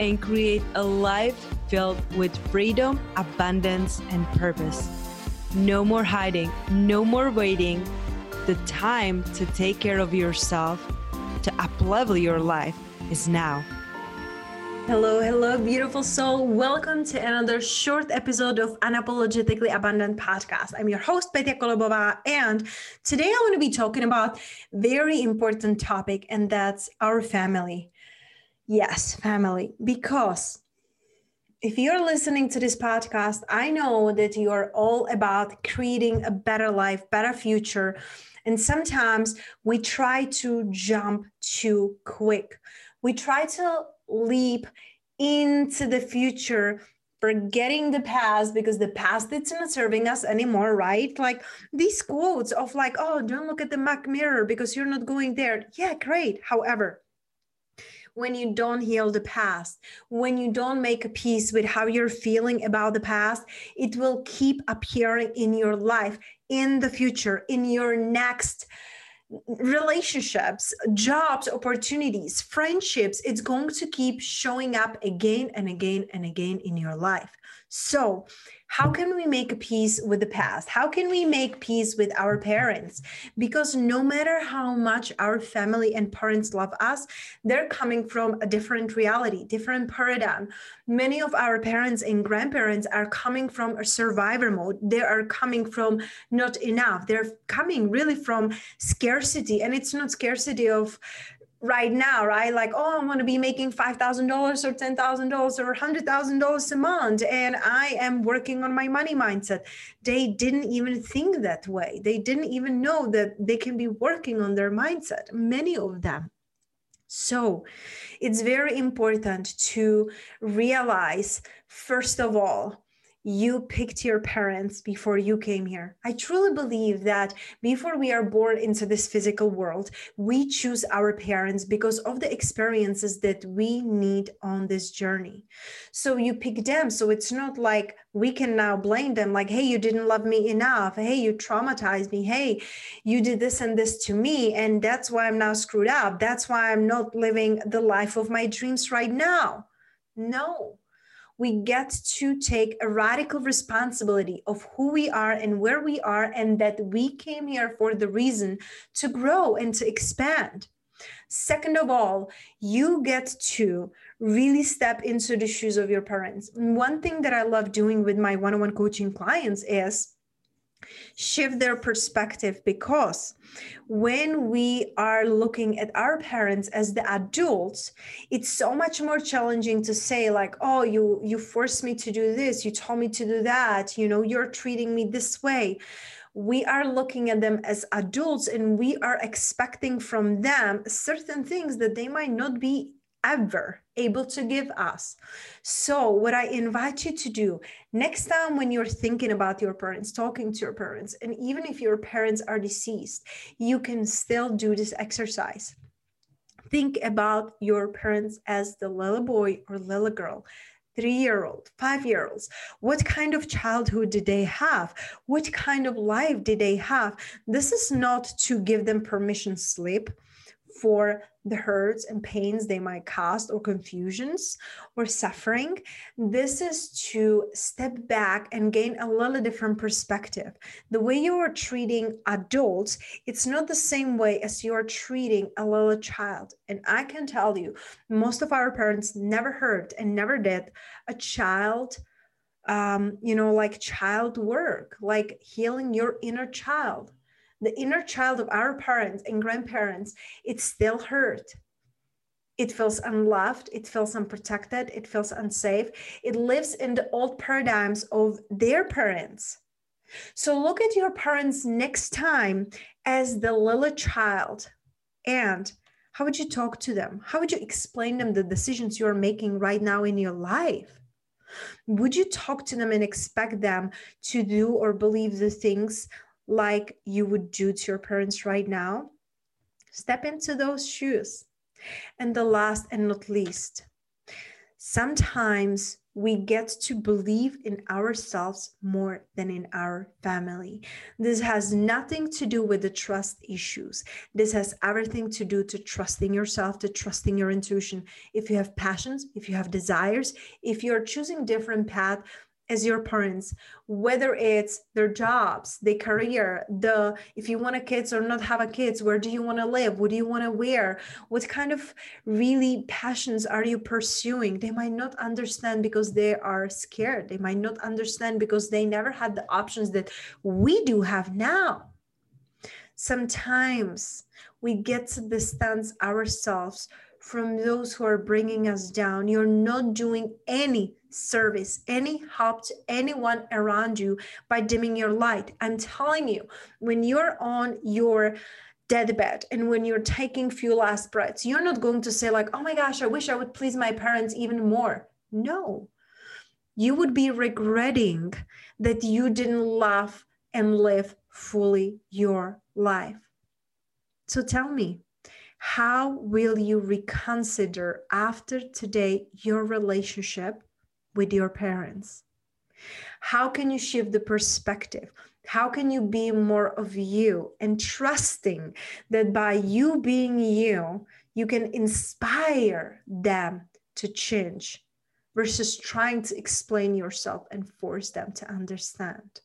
and create a life filled with freedom, abundance, and purpose. No more hiding, no more waiting. The time to take care of yourself, to uplevel your life is now. Hello, hello, beautiful soul. Welcome to another short episode of Unapologetically Abundant podcast. I'm your host, Petya Kolobova, and today I want to be talking about very important topic, and that's our family. Yes, family, because if you're listening to this podcast, I know that you are all about creating a better life, better future. And sometimes we try to jump too quick. We try to leap into the future forgetting the past because the past it's not serving us anymore right like these quotes of like oh don't look at the mac mirror because you're not going there yeah great however when you don't heal the past, when you don't make a peace with how you're feeling about the past, it will keep appearing in your life, in the future, in your next relationships, jobs, opportunities, friendships. It's going to keep showing up again and again and again in your life. So, how can we make peace with the past? How can we make peace with our parents? Because no matter how much our family and parents love us, they're coming from a different reality, different paradigm. Many of our parents and grandparents are coming from a survivor mode. They are coming from not enough. They're coming really from scarcity. And it's not scarcity of right now, right? Like, oh, I want to be making $5,000 or $10,000 or $100,000 a month. And I am working on my money mindset. They didn't even think that way. They didn't even know that they can be working on their mindset, many of them. So it's very important to realize, first of all, you picked your parents before you came here. I truly believe that before we are born into this physical world, we choose our parents because of the experiences that we need on this journey. So you pick them. So it's not like we can now blame them, like, hey, you didn't love me enough. Hey, you traumatized me. Hey, you did this and this to me. And that's why I'm now screwed up. That's why I'm not living the life of my dreams right now. No we get to take a radical responsibility of who we are and where we are, and that we came here for the reason to grow and to expand. Second of all, you get to really step into the shoes of your parents. One thing that I love doing with my one on one coaching clients is shift their perspective because when we are looking at our parents as the adults it's so much more challenging to say like oh you you forced me to do this. You told me to do that. You know you're treating me this way. We are looking at them as adults and we are expecting from them certain things that they might not be ever able to give us. So, what I invite you to do next time when you're thinking about your parents, talking to your parents, and even if your parents are deceased, you can still do this exercise. Think about your parents as the little boy or little girl three year old, five year olds. What kind of childhood did they have? What kind of life did they have? This is not to give them permission slip for the hurts and pains they might cause or confusions or suffering this is to step back and gain a little different perspective the way you are treating adults it's not the same way as you are treating a little child and i can tell you most of our parents never hurt and never did a child um, you know, like child work, like healing your inner child. The inner child of our parents and grandparents, it still hurt. It feels unloved, it feels unprotected, it feels unsafe. It lives in the old paradigms of their parents. So look at your parents next time as the little child and how would you talk to them? How would you explain them the decisions you're making right now in your life? Would you talk to them and expect them to do or believe the things like you would do to your parents right now? Step into those shoes. And the last and not least, sometimes we get to believe in ourselves more than in our family. This has nothing to do with the trust issues. This has everything to do to trusting yourself, to trusting your intuition. If you have passions, if you have desires, if you're choosing different path, as your parents whether it's their jobs their career the if you want a kids or not have a kids where do you want to live? What do you want to wear? What kind of really passions are you pursuing? They might not understand because they are scared. They might not understand because they never had the options that we do have now. Sometimes we get to distance ourselves from those who are bringing us down. You're not doing any service, any help to anyone around you by dimming your light. I'm telling you, when you're on your deathbed and when you're taking few last breaths, you're not going to say, like, oh my gosh, I wish I would please my parents even more. No. You would be regretting that you didn't love and live fully your life. So tell me, how will you reconsider after today your relationship with your parents? How can you shift the perspective? How can you be more of you and trusting that by you being you, you can inspire them to change versus trying to explain yourself and force them to understand?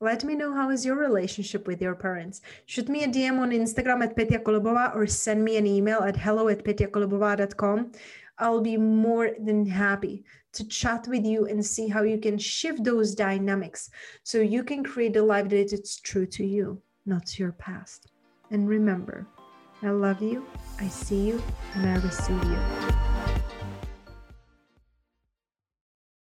Let me know how is your relationship with your parents. Shoot me a DM on Instagram at Petya Kolobova or send me an email at hello at petyakolobova.com. I'll be more than happy to chat with you and see how you can shift those dynamics so you can create a life that is true to you, not to your past. And remember, I love you, I see you, and I receive you.